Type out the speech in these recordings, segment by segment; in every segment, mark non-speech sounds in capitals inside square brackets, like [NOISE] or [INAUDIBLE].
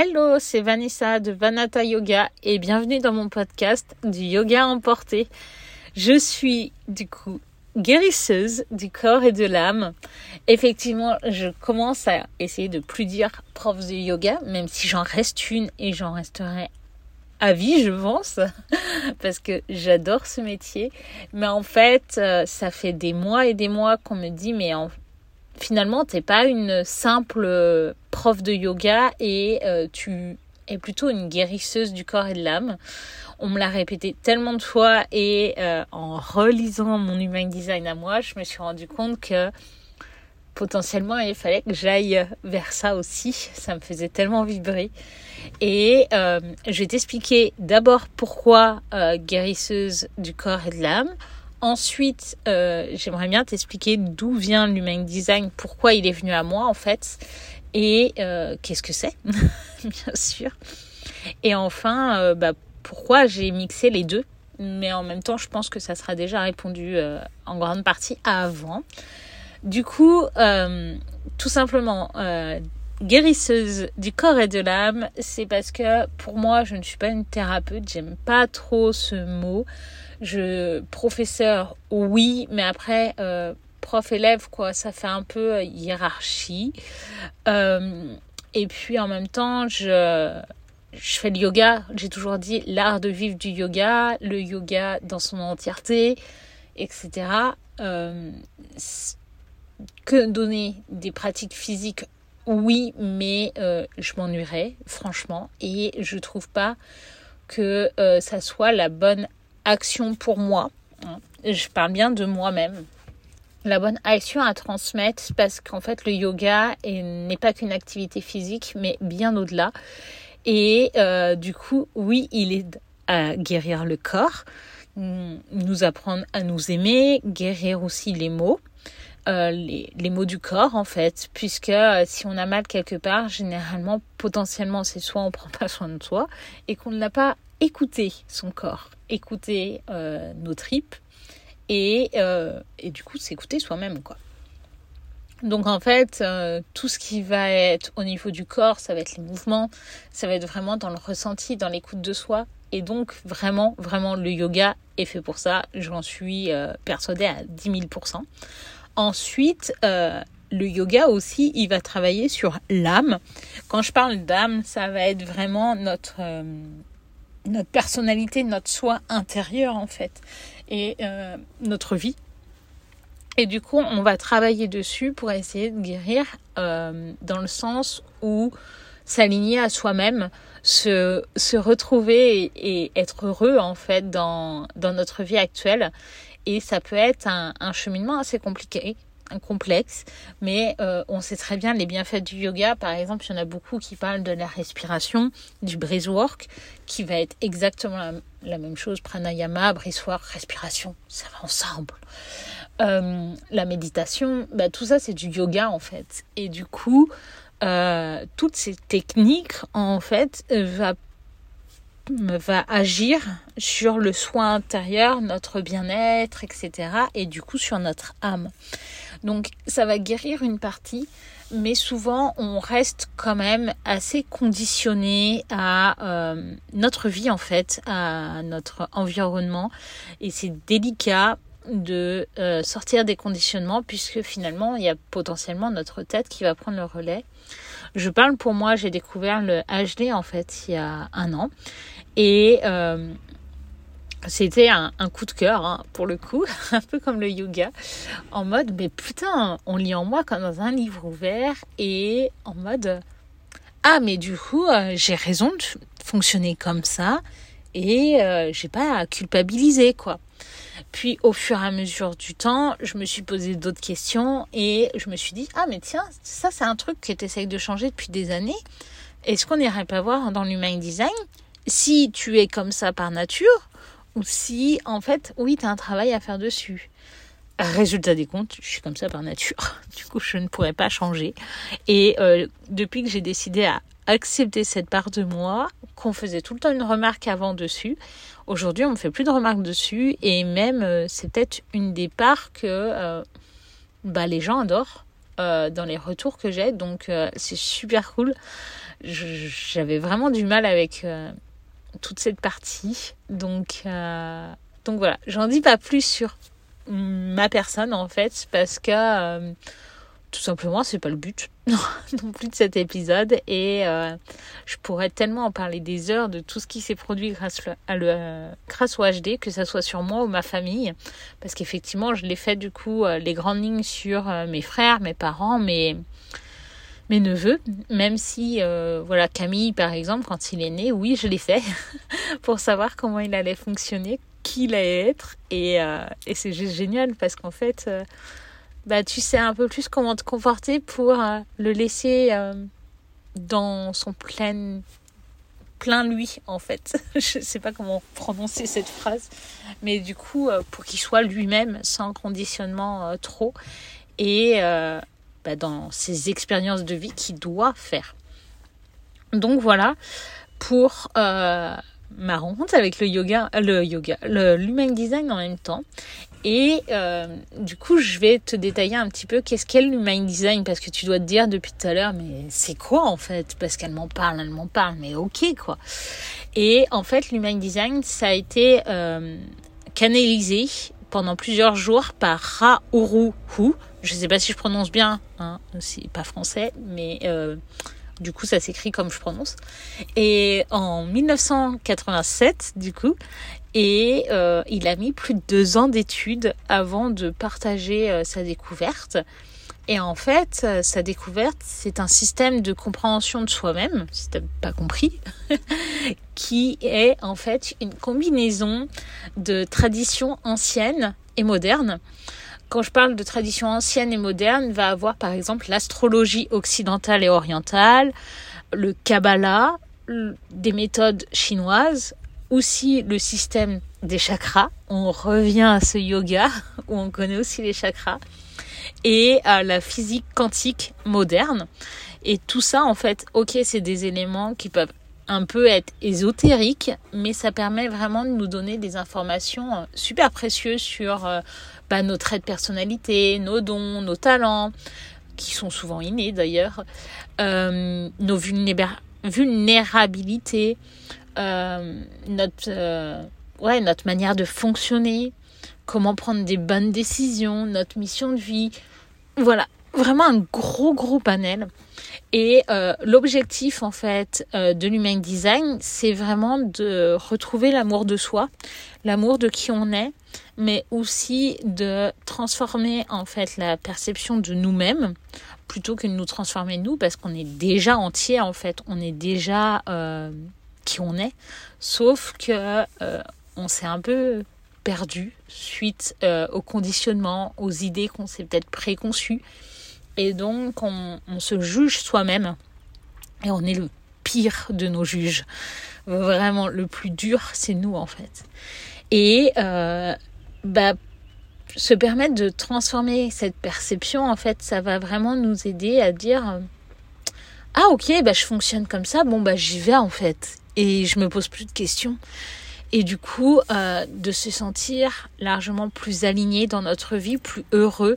Hello, c'est Vanessa de Vanata Yoga et bienvenue dans mon podcast du yoga emporté. Je suis du coup guérisseuse du corps et de l'âme. Effectivement, je commence à essayer de plus dire prof de yoga, même si j'en reste une et j'en resterai à vie, je pense, [LAUGHS] parce que j'adore ce métier. Mais en fait, euh, ça fait des mois et des mois qu'on me dit, mais en, finalement, t'es pas une simple prof de yoga et euh, tu es plutôt une guérisseuse du corps et de l'âme. On me l'a répété tellement de fois et euh, en relisant mon human design à moi, je me suis rendu compte que potentiellement il fallait que j'aille vers ça aussi. Ça me faisait tellement vibrer. Et euh, je vais t'expliquer d'abord pourquoi guérisseuse du corps et de l'âme. Ensuite, euh, j'aimerais bien t'expliquer d'où vient l'human design, pourquoi il est venu à moi en fait, et euh, qu'est-ce que c'est, [LAUGHS] bien sûr. Et enfin, euh, bah, pourquoi j'ai mixé les deux. Mais en même temps, je pense que ça sera déjà répondu en grande partie avant. Du coup, tout simplement, guérisseuse du corps et de l'âme, c'est parce que pour moi, je ne suis pas une thérapeute, j'aime pas trop ce mot. Je professeur, oui, mais après euh, prof élève quoi, ça fait un peu euh, hiérarchie. Euh, et puis en même temps, je je fais le yoga. J'ai toujours dit l'art de vivre du yoga, le yoga dans son entièreté, etc. que donner des pratiques physiques? Oui, mais je m'ennuierais, franchement, et je trouve pas que ça soit la bonne action pour moi. Je parle bien de moi-même. La bonne action à transmettre parce qu'en fait le yoga n'est pas qu'une activité physique mais bien au-delà. Et euh, du coup, oui, il est à guérir le corps, nous apprendre à nous aimer, guérir aussi les mots. Euh, les, les, mots du corps en fait, puisque euh, si on a mal quelque part, généralement, potentiellement, c'est soit on prend pas soin de soi et qu'on n'a pas écouté son corps, écouter euh, nos tripes et, et du coup s'écouter soi-même quoi. Donc en fait, tout ce qui va être au niveau du corps, ça va être les mouvements, ça va être vraiment dans le ressenti, dans l'écoute de soi. Et donc vraiment, vraiment, le yoga est fait pour ça. J'en suis persuadée à 10 000%. Ensuite, euh, le yoga aussi, il va travailler sur l'âme. Quand je parle d'âme, ça va être vraiment notre, euh, notre personnalité, notre soi intérieur en fait, et euh, notre vie. Et du coup, on va travailler dessus pour essayer de guérir dans le sens où s'aligner à soi-même, se, se retrouver et, être heureux en fait dans, dans notre vie actuelle et ça peut être un, cheminement assez compliqué un complexe, mais euh, on sait très bien les bienfaits du yoga. Par exemple, il y en a beaucoup qui parlent de la respiration, du breathwork, qui va être exactement la, même chose. Pranayama, breathwork, respiration, ça va ensemble. Euh, la méditation, bah, tout ça c'est du yoga en fait. Et du coup, euh, toutes ces techniques en fait va va agir sur le soin intérieur, notre bien-être, etc. Et du coup sur notre âme. Donc ça va guérir une partie, mais souvent on reste quand même assez conditionné à euh, notre vie en fait, à notre environnement. Et c'est délicat de euh, sortir des conditionnements puisque finalement il y a potentiellement notre tête qui va prendre le relais. Je parle pour moi, j'ai découvert le HD en fait il y a un an et euh, c'était un, coup de cœur hein, pour le coup, [LAUGHS] un peu comme le yoga, en mode mais putain, on lit en moi comme dans un livre ouvert et en mode ah mais du coup euh, j'ai raison de fonctionner comme ça et euh, j'ai pas à culpabiliser quoi. Puis au fur et à mesure du temps, je me suis posé d'autres questions et je me suis dit ah mais tiens ça c'est un truc que tu essayes de changer depuis des années. Est-ce qu'on n'irait pas voir dans l'human design? Si tu es comme ça par nature si en fait oui tu un travail à faire dessus. Résultat des comptes, je suis comme ça par nature. [LAUGHS] Du coup, je ne pourrais pas changer. Et euh, depuis que j'ai décidé à accepter cette part de moi, qu'on faisait tout le temps une remarque avant dessus, aujourd'hui on ne fait plus de remarques dessus. Et même, euh, c'est peut-être une des parts que euh, bah, les gens adorent dans les retours que j'ai. Donc, c'est super cool. j'avais vraiment du mal avec toute cette partie. Donc, euh, donc voilà, j'en dis pas plus sur ma personne en fait, parce que euh, tout simplement, c'est pas le but [LAUGHS] non plus de cet épisode. Et euh, je pourrais tellement en parler des heures de tout ce qui s'est produit grâce, le, grâce au HD, que ça soit sur moi ou ma famille. Parce qu'effectivement, je l'ai fait du coup les grandes lignes sur mes frères, mes parents, mes, mes neveux. Même si, voilà, Camille par exemple, quand il est né, oui, je l'ai fait [LAUGHS] pour savoir comment il allait fonctionner, qui il allait être. Et, et c'est juste génial parce qu'en fait bah, tu sais un peu plus comment te comporter pour euh, le laisser euh, dans son plein, plein lui, en fait. [LAUGHS] Je sais pas comment prononcer cette phrase, mais du coup, euh, pour qu'il soit lui-même sans conditionnement trop et bah, dans ses expériences de vie qu'il doit faire. Donc voilà pour ma rencontre avec le yoga, le yoga, le l'human design en même temps. Et euh, du coup, je vais te détailler un petit peu qu'est-ce qu'est l'human design parce que tu dois te dire depuis tout à l'heure, mais c'est quoi en fait? Parce qu'elle m'en parle, elle m'en parle, mais ok quoi. Et en fait, l'human design, ça a été euh, canalisé pendant plusieurs jours par Ra Hu. Je sais pas si je prononce bien, hein, c'est pas français, mais euh, du coup, ça s'écrit comme je prononce. Et en 1987, du coup, et euh, il a mis plus de deux ans d'études avant de partager euh, sa découverte. Et en fait, euh, sa découverte, c'est un système de compréhension de soi-même, si t'as pas compris, [LAUGHS] qui est en fait une combinaison de traditions anciennes et modernes. Quand je parle de traditions anciennes et modernes, va avoir par exemple l'astrologie occidentale et orientale, le Kabbalah, des méthodes chinoises, aussi le système des chakras. On revient à ce yoga [LAUGHS] où on connaît aussi les chakras et à la physique quantique moderne. Et tout ça, en fait, ok, c'est des éléments qui peuvent un peu être ésotériques, mais ça permet vraiment de nous donner des informations euh, super précieuses sur euh, bah, nos traits de personnalité, nos dons, nos talents, qui sont souvent innés d'ailleurs, euh, nos vulnérabilités, euh, notre, euh, ouais, notre manière de fonctionner, comment prendre des bonnes décisions, notre mission de vie. Voilà, vraiment un gros gros panel. Et euh, l'objectif en fait de l'human design, c'est vraiment de retrouver l'amour de soi, l'amour de qui on est, mais aussi de transformer en fait la perception de nous-mêmes plutôt que de nous transformer nous, parce qu'on est déjà entier en fait, on est déjà qui on est, sauf que euh, on s'est un peu perdu suite euh, au conditionnement, aux idées qu'on s'est peut-être préconçues, et donc on, se juge soi-même, et on est le pire de nos juges. Vraiment, le plus dur, c'est nous en fait. Et euh, bah, se permettre de transformer cette perception, en fait, ça va vraiment nous aider à dire ah ok, bah je fonctionne comme ça, bon bah j'y vais en fait et je me pose plus de questions. Et du coup, euh, de se sentir largement plus aligné dans notre vie, plus heureux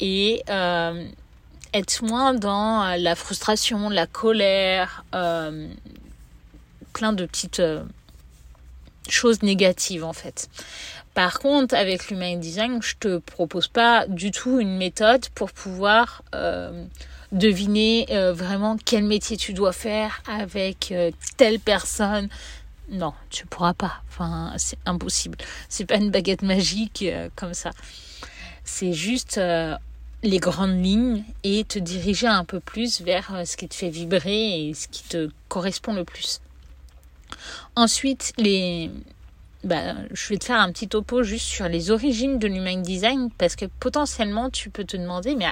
et euh, être moins dans euh, la frustration, la colère, plein de petites choses négatives en fait. Par contre, avec l'human design, je te propose pas du tout une méthode pour pouvoir deviner euh, vraiment quel métier tu dois faire avec euh, telle personne. Non, tu pourras pas. Enfin, c'est impossible. C'est pas une baguette magique euh, comme ça. C'est juste les grandes lignes et te diriger un peu plus vers ce qui te fait vibrer et ce qui te correspond le plus. Ensuite, les, bah, je vais te faire un petit topo juste sur les origines de l'human design parce que potentiellement tu peux te demander mais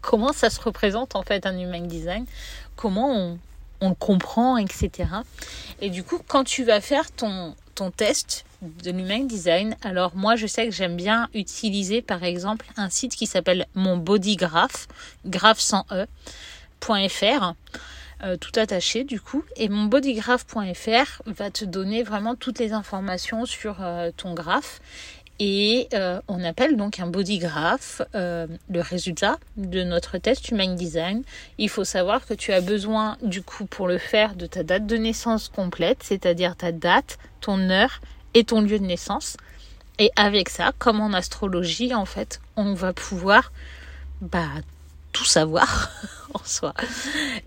comment ça se représente en fait un human design, comment on, on comprend, etc. Et du coup, quand tu vas faire ton, ton test de l'human design, alors moi je sais que j'aime bien utiliser par exemple un site qui s'appelle mon bodygraph, graph sans e, .fr. Euh, tout attaché du coup et mon bodygraph.fr va te donner vraiment toutes les informations sur euh, ton graphe Et euh, on appelle donc un body graph euh, le résultat de notre test Human Design. Il faut savoir que tu as besoin du coup pour le faire de ta date de naissance complète, c'est-à-dire ta date, ton heure et ton lieu de naissance. Et avec ça, comme en astrologie, en fait, on va pouvoir bah, tout savoir [LAUGHS] en soi.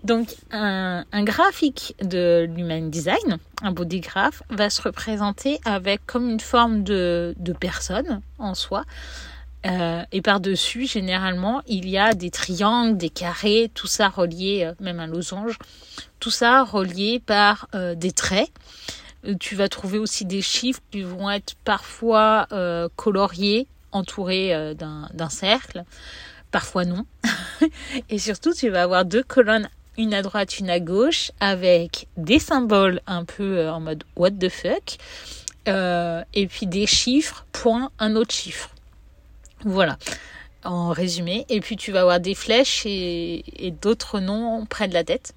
Donc un, graphique de l'human design, un body graph, va se représenter avec comme une forme de, de personne en soi. Euh, et par-dessus, généralement, il y a des triangles, des carrés, tout ça relié, euh, même un losange, tout ça relié par euh, des traits. Tu vas trouver aussi des chiffres qui vont être parfois coloriés, entourés d'un cercle parfois non. [LAUGHS] et surtout, tu vas avoir deux colonnes, une à droite, une à gauche, avec des symboles un peu euh, en mode what the fuck, euh, et puis des chiffres, point, un autre chiffre. Voilà, en résumé. Et puis tu vas avoir des flèches et, d'autres noms près de la tête.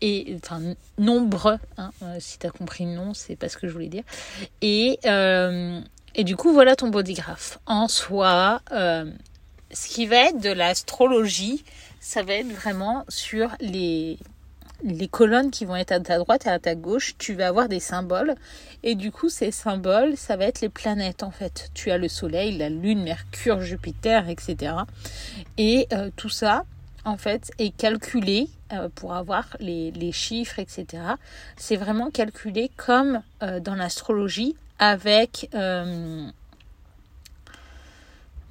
Et enfin, nombre, hein, euh, si tu as compris le nom, c'est pas ce que je voulais dire. Et, et du coup, voilà ton bodygraph. En soi, ce qui va être de l'astrologie, ça va être vraiment sur les, les colonnes qui vont être à ta droite et à ta gauche, tu vas avoir des symboles. Et du coup, ces symboles, ça va être les planètes en fait. Tu as le Soleil, la Lune, Mercure, Jupiter, etc. Et euh, tout ça, en fait, est calculé euh, pour avoir les, les, chiffres, etc. C'est vraiment calculé comme euh, dans l'astrologie avec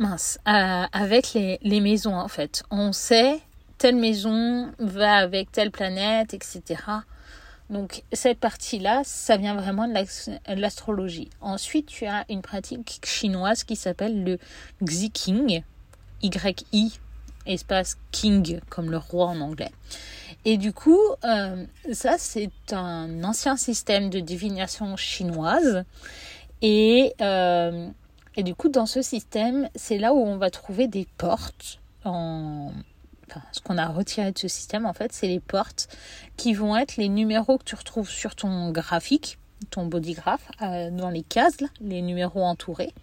mince, euh, avec les, les, maisons en fait. On sait telle maison va avec telle planète, etc. Donc cette partie-là, ça vient vraiment de l'astrologie. Ensuite, tu as une pratique chinoise qui s'appelle le Xiking, Y-I, espace King, comme le roi en anglais. Et du coup, euh, ça c'est un ancien système de divination chinoise. Et euh, et du coup, dans ce système, c'est là où on va trouver des portes. En... Enfin, ce qu'on a retiré de ce système, en fait, c'est les portes qui vont être les numéros que tu retrouves sur ton graphique, ton body graph, euh, dans les cases, les numéros entourés.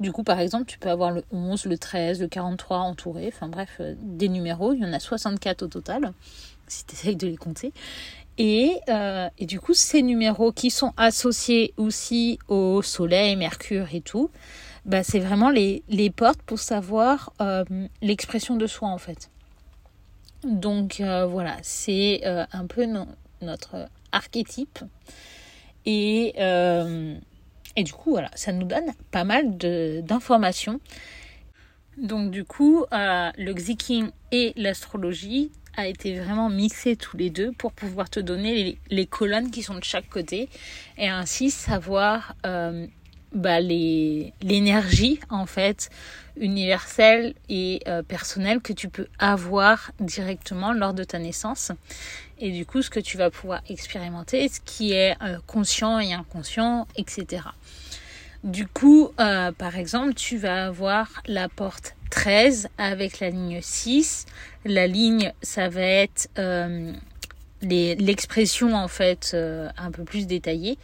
Du coup, par exemple, tu peux avoir le 11, le 13, le 43 entourés. Enfin bref, euh, des numéros. Il y en a 64 au total, si tu essayes de les compter. Euh, et, du coup, ces numéros qui sont associés aussi au Soleil, Mercure et tout, bah, c'est vraiment les, portes pour savoir euh, l'expression de soi en fait. Donc euh, voilà, c'est un peu notre archétype. Et, et du coup, voilà, ça nous donne pas mal d'informations. Donc du coup, le Xiking et l'astrologie a été vraiment mixé tous les deux pour pouvoir te donner les, colonnes qui sont de chaque côté et ainsi savoir euh, bah, l'énergie en fait universelle et euh, personnelle que tu peux avoir directement lors de ta naissance et du coup ce que tu vas pouvoir expérimenter, ce qui est euh, conscient et inconscient, etc. Du coup, par exemple, tu vas avoir la porte 13 avec la ligne 6. La ligne, ça va être euh, l'expression en fait euh, un peu plus détaillée.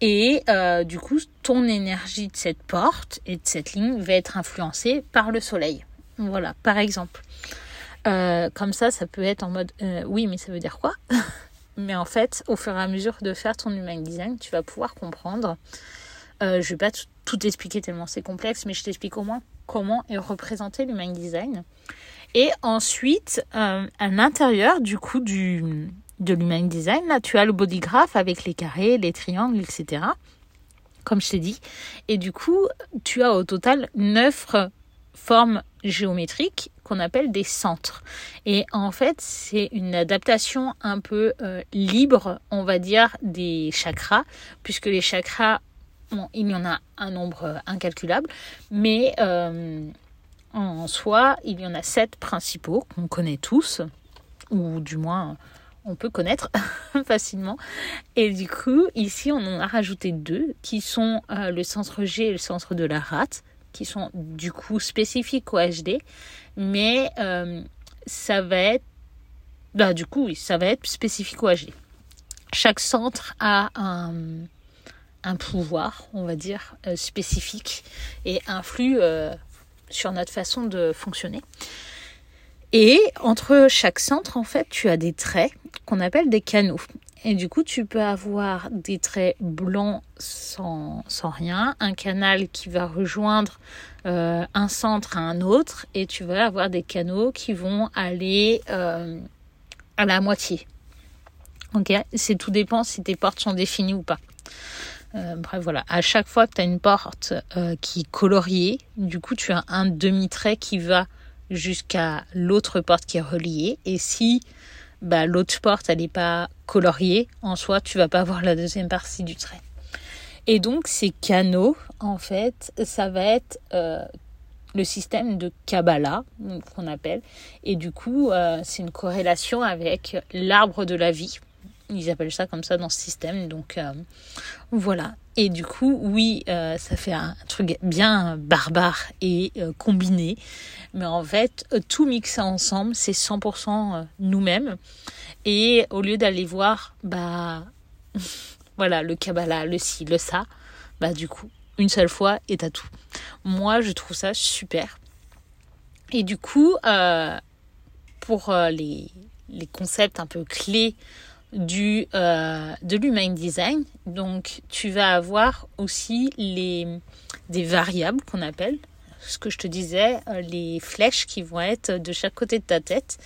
Et euh, du coup, ton énergie de cette porte et de cette ligne va être influencée par le soleil. Voilà, par exemple. comme ça, ça peut être en mode oui, mais ça veut dire quoi? [LAUGHS] Mais en fait, au fur et à mesure de faire ton human design, tu vas pouvoir comprendre. Je vais pas tout expliquer tellement c'est complexe, mais je t'explique au moins comment est représenté l'human design. Et ensuite, euh, à l'intérieur du coup du, de l'human design, là, tu as le body graph avec les carrés, les triangles, etc. Comme je t'ai dit. Et du coup, tu as au total neuf formes géométriques qu'on appelle des centres. Et en fait, c'est une adaptation un peu euh, libre, on va dire, des chakras, puisque les chakras il y en a un nombre incalculable, mais euh, en soi, il y en a sept principaux qu'on connaît tous, ou du moins on peut connaître [LAUGHS] facilement. Et du coup, ici, on en a rajouté deux, qui sont euh, le centre G et le centre de la rate, qui sont du coup spécifiques au HD, mais euh, ça va être, bah, du coup, oui, ça va être spécifique au HD. Chaque centre a un un pouvoir, on va dire, spécifique et influe sur notre façon de fonctionner. Et entre chaque centre, en fait, tu as des traits qu'on appelle des canaux. Et du coup, tu peux avoir des traits blancs sans, rien, un canal qui va rejoindre euh, un centre à un autre, et tu vas avoir des canaux qui vont aller euh, à la moitié. Ok, c'est tout dépend si tes portes sont définies ou pas. Euh, bref, voilà. À chaque fois que tu as une porte qui est coloriée, du coup, tu as un demi-trait qui va jusqu'à l'autre porte qui est reliée. Et si bah, l'autre porte, n'est pas coloriée, en soi, tu vas pas avoir la deuxième partie du trait. Et donc, ces canaux, en fait, ça va être euh, le système de Kabbalah, qu'on appelle. Et du coup, euh, c'est une corrélation avec l'arbre de la vie. Ils appellent ça comme ça dans ce système. Donc, euh, voilà. Et du coup, oui, euh, ça fait un truc bien barbare et euh, combiné. Mais en fait, tout mixé ensemble, c'est 100% nous-mêmes. Et au lieu d'aller voir, bah, [LAUGHS] voilà, le Kabbalah, le ci, le ça, bah, du coup, une seule fois et t'as tout. Moi, je trouve ça super. Et du coup, pour les concepts un peu clés du, euh, de l'human design. Donc, tu vas avoir aussi les, des variables qu'on appelle, ce que je te disais, euh, les flèches qui vont être de chaque côté de ta tête.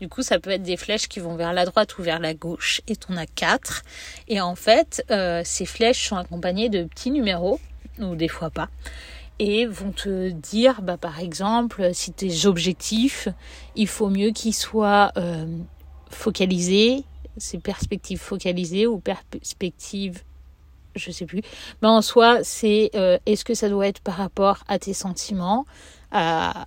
Du coup, ça peut être des flèches qui vont vers la droite ou vers la gauche. Et tu en as quatre. Et en fait, euh, ces flèches sont accompagnées de petits numéros, ou des fois pas et vont te dire, bah, par exemple, si tes objectifs, il faut mieux qu'ils soient euh, focalisés, c'est perspective focalisée ou perspective je sais plus. Mais en soi, c'est euh, est-ce que ça doit être par rapport à tes sentiments, à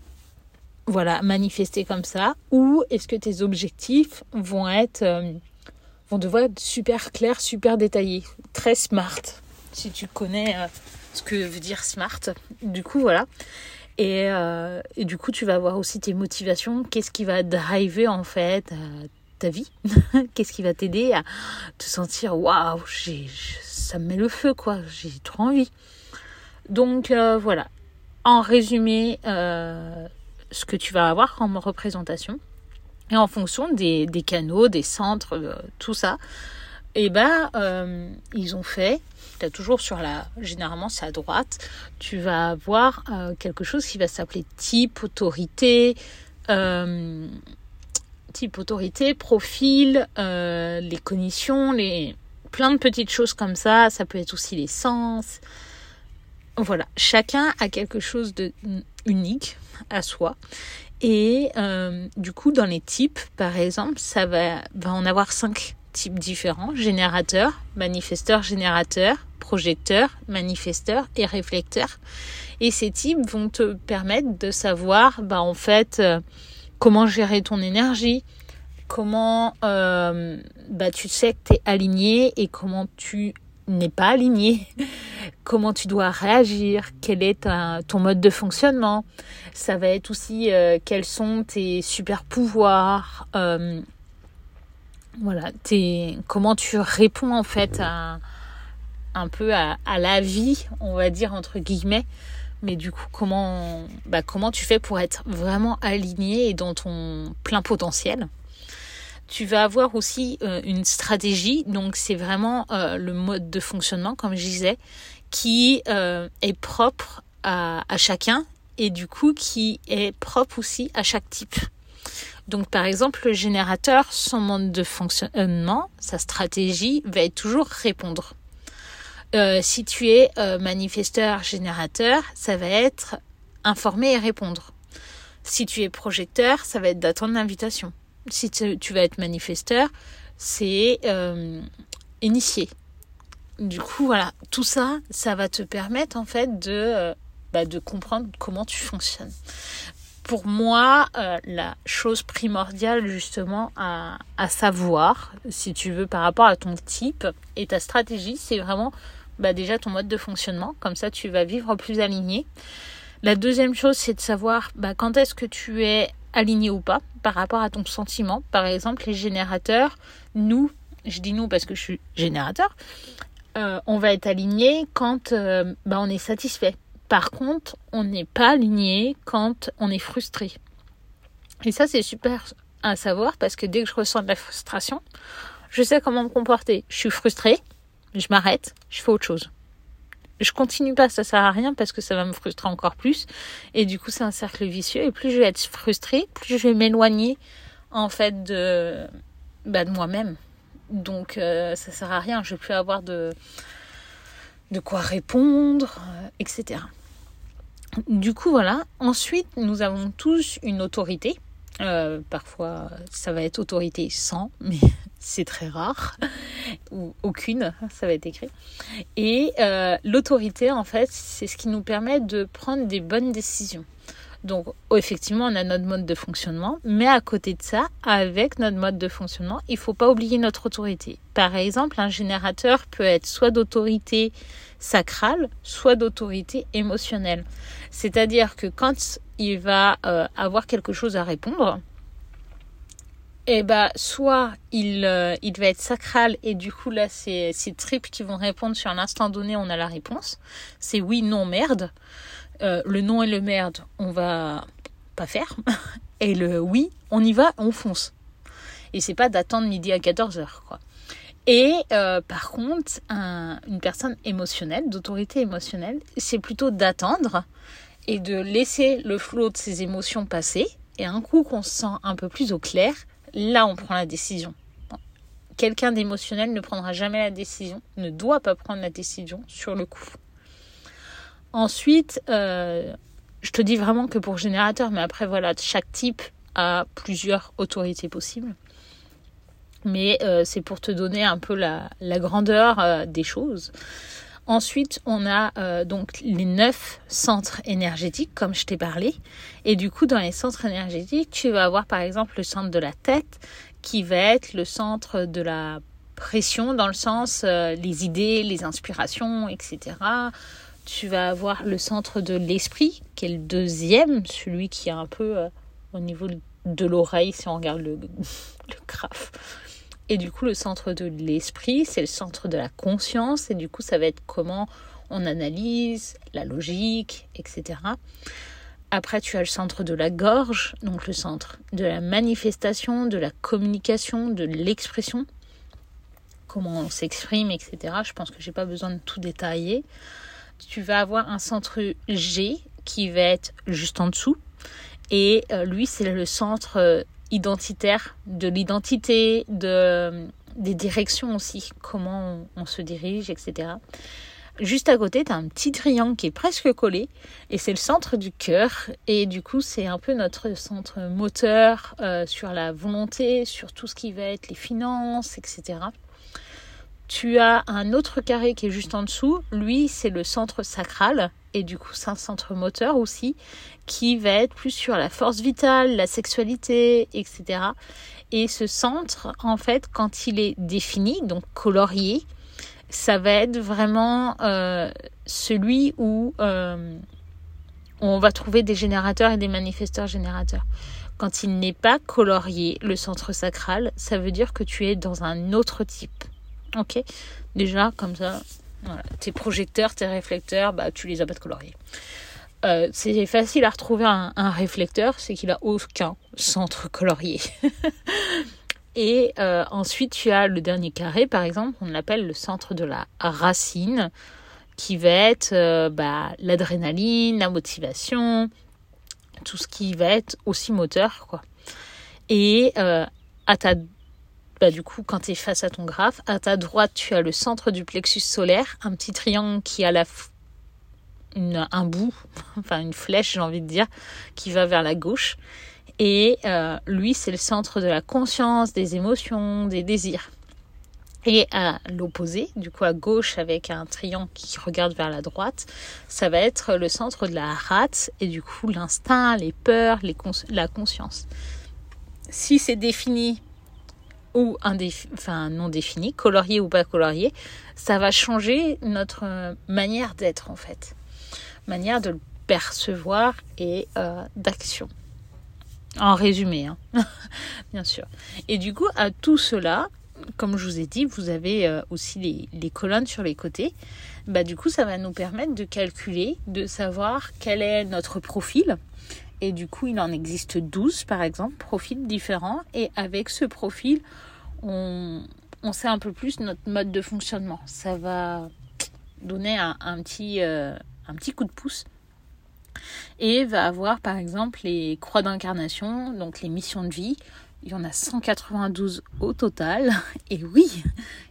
voilà, manifester comme ça, ou est-ce que tes objectifs vont être euh, vont devoir être super clairs, super détaillés, très smart. Si tu connais euh, ce que veut dire smart, du coup voilà. Et, et, du coup, tu vas voir aussi tes motivations. Qu'est-ce qui va driver en fait ta vie [LAUGHS] Qu'est-ce qui va t'aider à te sentir waouh, ça me met le feu quoi, j'ai trop envie. Donc euh, voilà, en résumé, euh, ce que tu vas avoir comme représentation et en fonction des, canaux, des centres, euh, tout ça, et eh ben ils ont fait. As toujours sur la, généralement c'est à droite, tu vas avoir quelque chose qui va s'appeler type, autorité, type autorité, profil, euh, les cognitions, les plein de petites choses comme ça. Ça peut être aussi les sens. Voilà, chacun a quelque chose de unique à soi. Et euh, du coup, dans les types, par exemple, ça va, va en avoir cinq types différents générateur, manifesteur, générateur, projecteur, manifesteur et réflecteur. Et ces types vont te permettre de savoir, bah en fait. Euh, comment gérer ton énergie, comment euh, bah, tu sais que tu es aligné et comment tu n'es pas aligné, [LAUGHS] comment tu dois réagir, quel est ton mode de fonctionnement. Ça va être aussi euh, quels sont tes super pouvoirs, euh, voilà, comment tu réponds en fait un peu à la vie, on va dire entre guillemets. Mais du coup, comment, bah, comment tu fais pour être vraiment aligné et dans ton plein potentiel? Tu vas avoir aussi euh, une stratégie, donc c'est vraiment euh, le mode de fonctionnement, comme je disais, qui euh, est propre à, à, chacun et du coup qui est propre aussi à chaque type. Donc par exemple, le générateur, son mode de fonctionnement, sa stratégie va être toujours répondre. Euh, si tu es euh, manifesteur générateur, ça va être informer et répondre. Si tu es projecteur, ça va être d'attendre l'invitation. Si tu, vas être manifesteur, c'est euh, initier. Du coup, voilà, tout ça, ça va te permettre en fait de, bah, de comprendre comment tu fonctionnes. Pour moi, la chose primordiale justement à savoir, si tu veux, par rapport à ton type et ta stratégie, c'est vraiment bah déjà ton mode de fonctionnement, comme ça tu vas vivre plus aligné. La deuxième chose, c'est de savoir bah, quand est-ce que tu es aligné ou pas par rapport à ton sentiment. Par exemple, les générateurs, nous, je dis nous parce que je suis générateur, euh, on va être aligné quand euh, bah, on est satisfait. Par contre, on n'est pas aligné quand on est frustré. Et ça, c'est super à savoir parce que dès que je ressens de la frustration, je sais comment me comporter. Je suis frustrée, je m'arrête, je fais autre chose. Je continue pas, ça sert à rien parce que ça va me frustrer encore plus. Et du coup, c'est un cercle vicieux. Et plus je vais être frustrée, plus je vais m'éloigner en fait de, bah, de moi-même. Donc euh, ça sert à rien, je vais plus avoir de, de quoi répondre, euh, etc. Du coup, voilà. Ensuite, nous avons tous une autorité. Euh, parfois, ça va être autorité sans, mais c'est très rare. Ou aucune, ça va être écrit. Et l'autorité, en fait, c'est ce qui nous permet de prendre des bonnes décisions. Donc oh, effectivement, on a notre mode de fonctionnement, mais à côté de ça, avec notre mode de fonctionnement, il ne faut pas oublier notre autorité. Par exemple, un générateur peut être soit d'autorité sacrale, soit d'autorité émotionnelle. C'est-à-dire que quand il va euh, avoir quelque chose à répondre, eh ben, soit il, euh, il va être sacral et du coup là c'est ces tripes qui vont répondre sur l'instant donné on a la réponse. C'est oui, non, merde. Euh, le non et le merde, on va pas faire. [LAUGHS] Et le oui, on y va, on fonce. Et c'est pas d'attendre midi à 14h, quoi. Et euh, par contre, une personne émotionnelle, d'autorité émotionnelle, c'est plutôt d'attendre et de laisser le flot de ses émotions passer. Et un coup qu'on se sent un peu plus au clair, là on prend la décision. Quelqu'un d'émotionnel ne prendra jamais la décision, ne doit pas prendre la décision sur le coup. Ensuite, euh, je te dis vraiment que pour générateur, mais après voilà, chaque type a plusieurs autorités possibles. Mais euh, c'est pour te donner un peu la, grandeur euh, des choses. Ensuite, on a donc les neuf centres énergétiques, comme je t'ai parlé. Et du coup, dans les centres énergétiques, tu vas avoir par exemple le centre de la tête, qui va être le centre de la pression, dans le sens les idées, les inspirations, etc tu vas avoir le centre de l'esprit, qui est le deuxième, celui qui est un peu euh, au niveau de l'oreille, si on regarde le, [LAUGHS] le graphe. Et du coup, le centre de l'esprit, c'est le centre de la conscience, et du coup, ça va être comment on analyse, la logique, etc. Après, tu as le centre de la gorge, donc le centre de la manifestation, de la communication, de l'expression, comment on s'exprime, etc. Je pense que j'ai pas besoin de tout détailler tu vas avoir un centre G qui va être juste en dessous. Et euh, lui, c'est le centre euh, identitaire de l'identité, de, des directions aussi, comment on, se dirige, etc. Juste à côté, tu as un petit triangle qui est presque collé et c'est le centre du cœur. Et du coup, c'est un peu notre centre moteur euh, sur la volonté, sur tout ce qui va être les finances, etc. Tu as un autre carré qui est juste en dessous. Lui, c'est le centre sacral. Et du coup, c'est un centre moteur aussi qui va être plus sur la force vitale, la sexualité, etc. Et ce centre, en fait, quand il est défini, donc colorié, ça va être vraiment euh, celui où euh, on va trouver des générateurs et des manifesteurs générateurs. Quand il n'est pas colorié, le centre sacral, ça veut dire que tu es dans un autre type. Ok Déjà, comme ça, tes projecteurs, tes réflecteurs, bah, tu les as pas de coloriés. Euh, c'est facile à retrouver un, réflecteur, c'est qu'il a aucun centre colorié. [LAUGHS] Et euh, ensuite, tu as le dernier carré, par exemple, on l'appelle le centre de la racine, qui va être euh, bah, l'adrénaline, la motivation, tout ce qui va être aussi moteur. Et à ta bah, du coup, quand tu es face à ton graphe, à ta droite, tu as le centre du plexus solaire, un petit triangle qui a un bout, [LAUGHS] enfin une flèche, j'ai envie de dire, qui va vers la gauche. Et euh, lui, c'est le centre de la conscience, des émotions, des désirs. Et à l'opposé, du coup à gauche avec un triangle qui regarde vers la droite, ça va être le centre de la rate et du coup l'instinct, les peurs, la conscience. Si c'est défini ou non défini, colorié ou pas colorié, ça va changer notre euh, manière d'être en fait, manière de le percevoir et euh, d'action. En résumé, hein. [LAUGHS] bien sûr. Et du coup, à tout cela, comme je vous ai dit, vous avez euh, aussi les, les, colonnes sur les côtés. Bah, du coup, ça va nous permettre de calculer, de savoir quel est notre profil. Et du coup, il en existe 12, par exemple, profils différents. Et avec ce profil, on, on sait un peu plus notre mode de fonctionnement. Ça va donner un, petit, euh, un petit coup de pouce et va avoir par exemple les croix d'incarnation, donc les missions de vie. Il y en a 192 au total. [LAUGHS] Et oui,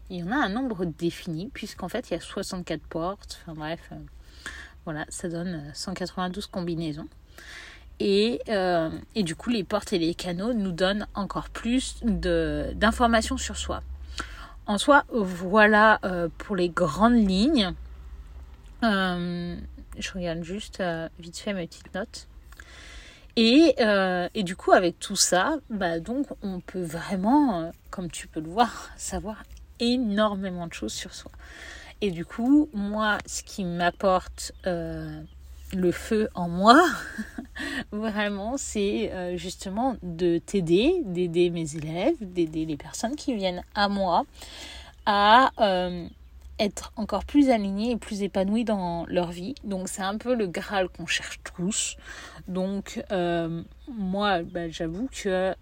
il y en a un nombre défini, puisqu'en fait il y a 64 portes. Enfin bref, euh, voilà, ça donne 192 combinaisons. Et, euh, et, du coup, les portes et les canaux nous donnent encore plus d'informations sur soi. En soi, voilà euh, pour les grandes lignes. Euh, je regarde juste vite fait mes petites notes. Et, et, du coup, avec tout ça, bah, donc, on peut vraiment, comme tu peux le voir, savoir énormément de choses sur soi. Et du coup, moi, ce qui m'apporte le feu en moi, [LAUGHS] vraiment, c'est justement de t'aider, d'aider mes élèves, d'aider les personnes qui viennent à moi à être encore plus alignés et plus épanouis dans leur vie. Donc c'est un peu le Graal qu'on cherche tous. Donc euh, moi, bah, j'avoue que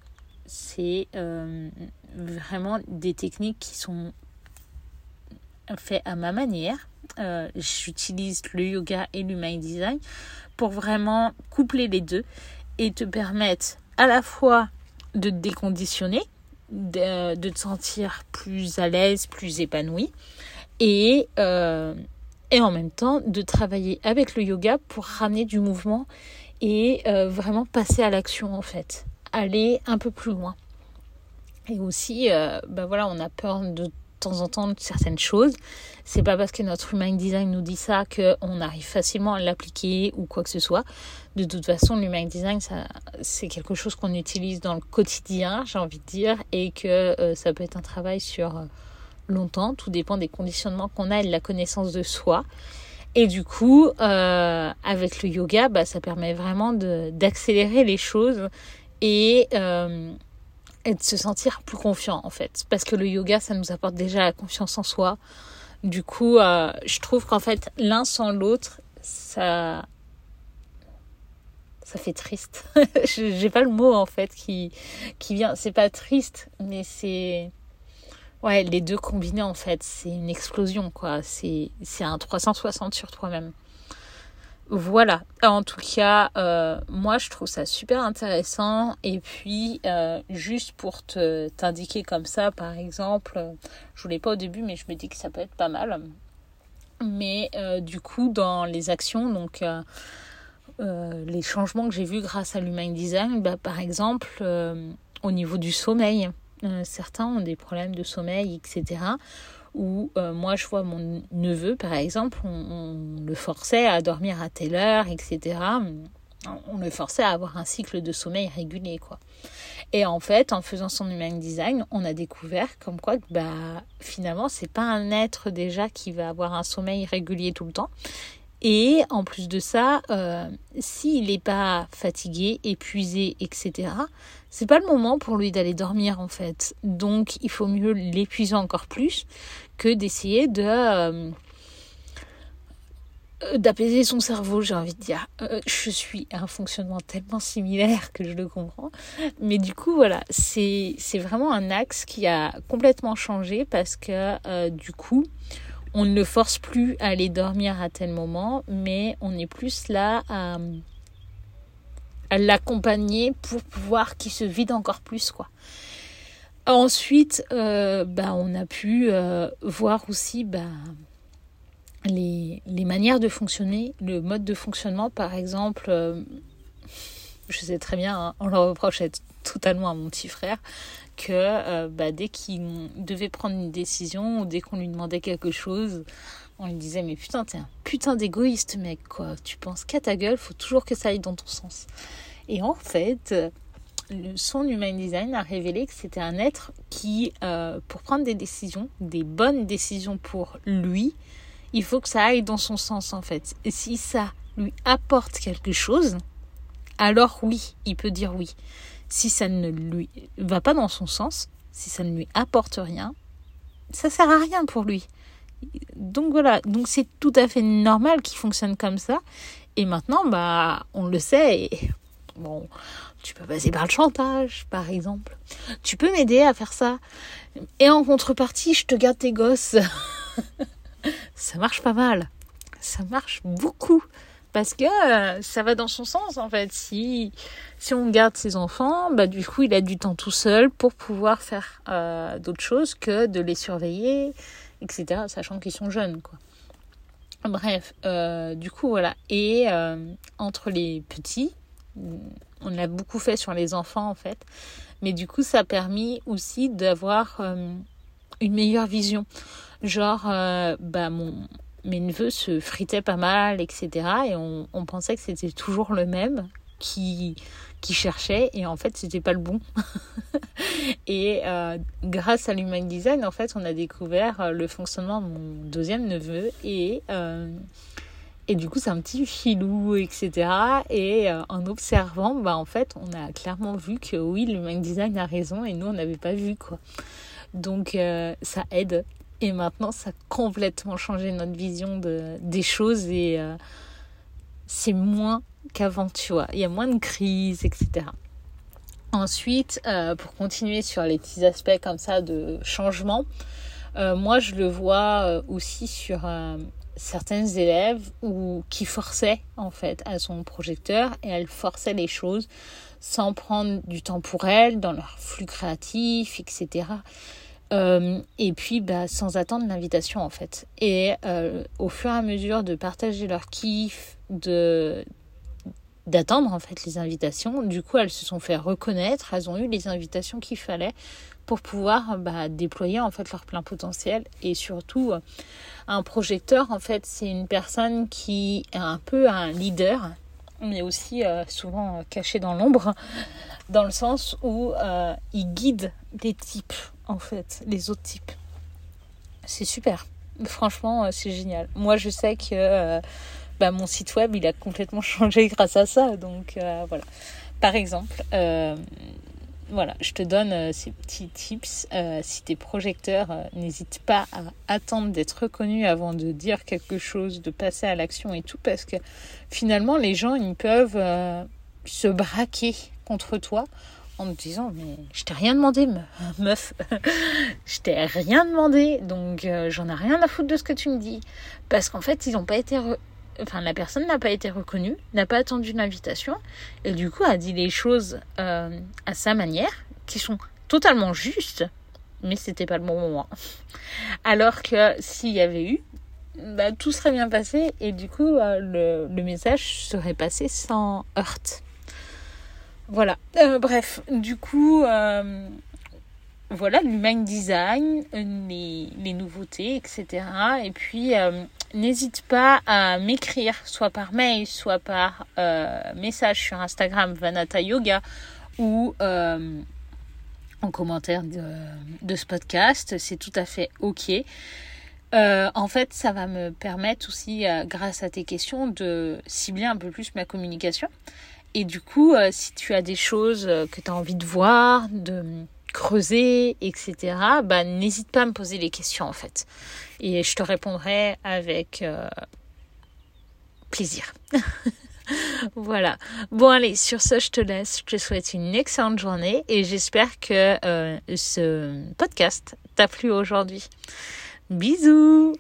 c'est euh, vraiment des techniques qui sont faites à ma manière. Euh, j'utilise le yoga et l'human design pour vraiment coupler les deux et te permettre à la fois de te déconditionner, de, te sentir plus à l'aise, plus épanoui, et, euh, et en même temps de travailler avec le yoga pour ramener du mouvement et euh, vraiment passer à l'action en fait, aller un peu plus loin. Et aussi, ben voilà, on a peur de temps en temps certaines choses. C'est pas parce que notre human design nous dit ça qu'on arrive facilement à l'appliquer ou quoi que ce soit. De toute façon, l'human design, ça, c'est quelque chose qu'on utilise dans le quotidien, j'ai envie de dire, et que euh, ça peut être un travail sur euh, longtemps. Tout dépend des conditionnements qu'on a et de la connaissance de soi. Et du coup, euh, avec le yoga, bah, ça permet vraiment d'accélérer les choses et, et de se sentir plus confiant en fait. Parce que le yoga, ça nous apporte déjà la confiance en soi. Du coup, euh, je trouve qu'en fait, l'un sans l'autre, ça, ça fait triste. [LAUGHS] J'ai pas le mot en fait qui, qui vient. C'est pas triste, mais c'est Ouais, les deux combinés, en fait, c'est une explosion, quoi. C'est, un 360 sur toi-même. Voilà. En tout cas, euh, moi, je trouve ça super intéressant. Et puis, euh, juste pour te t'indiquer comme ça, par exemple, euh, je voulais pas au début, mais je me dis que ça peut être pas mal. Mais du coup, dans les actions, donc les changements que j'ai vus grâce à l'human design, bah, par exemple, au niveau du sommeil. Certains ont des problèmes de sommeil, etc. Ou euh, moi, je vois mon neveu, par exemple, on, le forçait à dormir à telle heure, etc. On le forçait à avoir un cycle de sommeil régulier, quoi. Et en fait, en faisant son human design, on a découvert comme quoi, bah, finalement, c'est pas un être déjà qui va avoir un sommeil régulier tout le temps. Et en plus de ça, euh, s'il n'est pas fatigué, épuisé, etc., c'est pas le moment pour lui d'aller dormir en fait. Donc il faut mieux l'épuiser encore plus que d'essayer de euh, d'apaiser son cerveau, j'ai envie de dire. Euh, je suis un fonctionnement tellement similaire que je le comprends. Mais du coup, voilà, c'est vraiment un axe qui a complètement changé parce que euh, du coup, on ne le force plus à aller dormir à tel moment, mais on est plus là à, l'accompagner pour pouvoir qu'il se vide encore plus, quoi. Ensuite, euh, bah, on a pu euh, voir aussi bah, les, manières de fonctionner, le mode de fonctionnement, par exemple, euh, je sais très bien, hein, on le reprochait totalement à mon petit frère, que euh, bah, dès qu'il devait prendre une décision ou dès qu'on lui demandait quelque chose, on lui disait mais putain t'es un putain d'égoïste mec quoi, tu penses qu'à ta gueule, faut toujours que ça aille dans ton sens. Et en fait, son human design a révélé que c'était un être qui, euh, pour prendre des décisions, des bonnes décisions pour lui, il faut que ça aille dans son sens en fait. Et si ça lui apporte quelque chose, alors oui, il peut dire oui. Si ça ne lui va pas dans son sens, si ça ne lui apporte rien, ça sert à rien pour lui. Donc voilà, donc c'est tout à fait normal qu'il fonctionne comme ça. Et maintenant, bah, on le sait. [LAUGHS] Bon, tu peux passer par le chantage, par exemple. Tu peux m'aider à faire ça. Et en contrepartie, je te garde tes gosses. [LAUGHS] ça marche pas mal. Ça marche beaucoup. Parce que euh, ça va dans son sens, en fait. Si, si on garde ses enfants, bah, du coup, il a du temps tout seul pour pouvoir faire euh, d'autres choses que de les surveiller, etc. Sachant qu'ils sont jeunes, quoi. Bref, euh, du coup, voilà. Et entre les petits, on l'a beaucoup fait sur les enfants en fait. Mais du coup, ça a permis aussi d'avoir une meilleure vision. Genre, bah, mon, mes neveux se fritaient pas mal, etc. Et on, pensait que c'était toujours le même qui, qui cherchait. Et en fait, c'était pas le bon. [LAUGHS] et euh, grâce à l'human design, en fait, on a découvert le fonctionnement de mon deuxième neveu. Et et du coup, c'est un petit filou, etc. Et euh, en observant, bah, en fait, on a clairement vu que oui, l'human design a raison et nous, on n'avait pas vu, quoi. Donc, euh, ça aide. Et maintenant, ça a complètement changé notre vision de, des choses et euh, c'est moins qu'avant, tu vois. Il y a moins de crises, etc. Ensuite, pour continuer sur les petits aspects comme ça de changement, moi, je le vois aussi sur certaines élèves qui forçaient en fait à son projecteur et elles forçaient les choses sans prendre du temps pour elles dans leur flux créatif, etc. Euh, et puis bah, sans attendre l'invitation en fait. Et euh, au fur et à mesure de partager leur kiff, de d'attendre en fait les invitations, du coup elles se sont fait reconnaître, elles ont eu les invitations qu'il fallait pour pouvoir bah, déployer en fait leur plein potentiel et surtout un projecteur en fait c'est une personne qui est un peu un leader mais aussi euh, souvent caché dans l'ombre dans le sens où euh, il guide des types en fait les autres types. C'est super. Franchement euh, c'est génial. Moi je sais que bah, mon site web il a complètement [LAUGHS] changé grâce à ça. Donc voilà. Par exemple voilà, je te donne euh, ces petits tips. Euh, si t'es projecteur, euh, n'hésite pas à attendre d'être reconnu avant de dire quelque chose, de passer à l'action et tout, parce que finalement, les gens, ils peuvent se braquer contre toi en te disant mais je t'ai rien demandé [LAUGHS] meuf je t'ai rien demandé donc j'en ai rien à foutre de ce que tu me dis parce qu'en fait ils n'ont pas été enfin la personne n'a pas été reconnue, n'a pas attendu l'invitation et du coup a dit les choses euh, à sa manière qui sont totalement justes, mais c'était pas le bon moment. Alors que s'il y avait eu, bah, tout serait bien passé et du coup euh, le, message serait passé sans heurte. Voilà. Euh, bref, du coup voilà l'human design, les, les, nouveautés, etc. Et puis N'hésite pas à m'écrire, soit par mail, soit par euh, message sur Instagram Vanata Yoga ou euh, en commentaire de, ce podcast. C'est tout à fait OK. Euh, en fait, ça va me permettre aussi, grâce à tes questions, de cibler un peu plus ma communication. Et du coup, si tu as des choses que tu as envie de voir, de creuser, etc., bah, n'hésite pas à me poser les questions en fait. Et je te répondrai avec euh, plaisir. [LAUGHS] voilà. Bon allez, sur ce, je te laisse. Je te souhaite une excellente journée et j'espère que euh, ce podcast t'a plu aujourd'hui. Bisous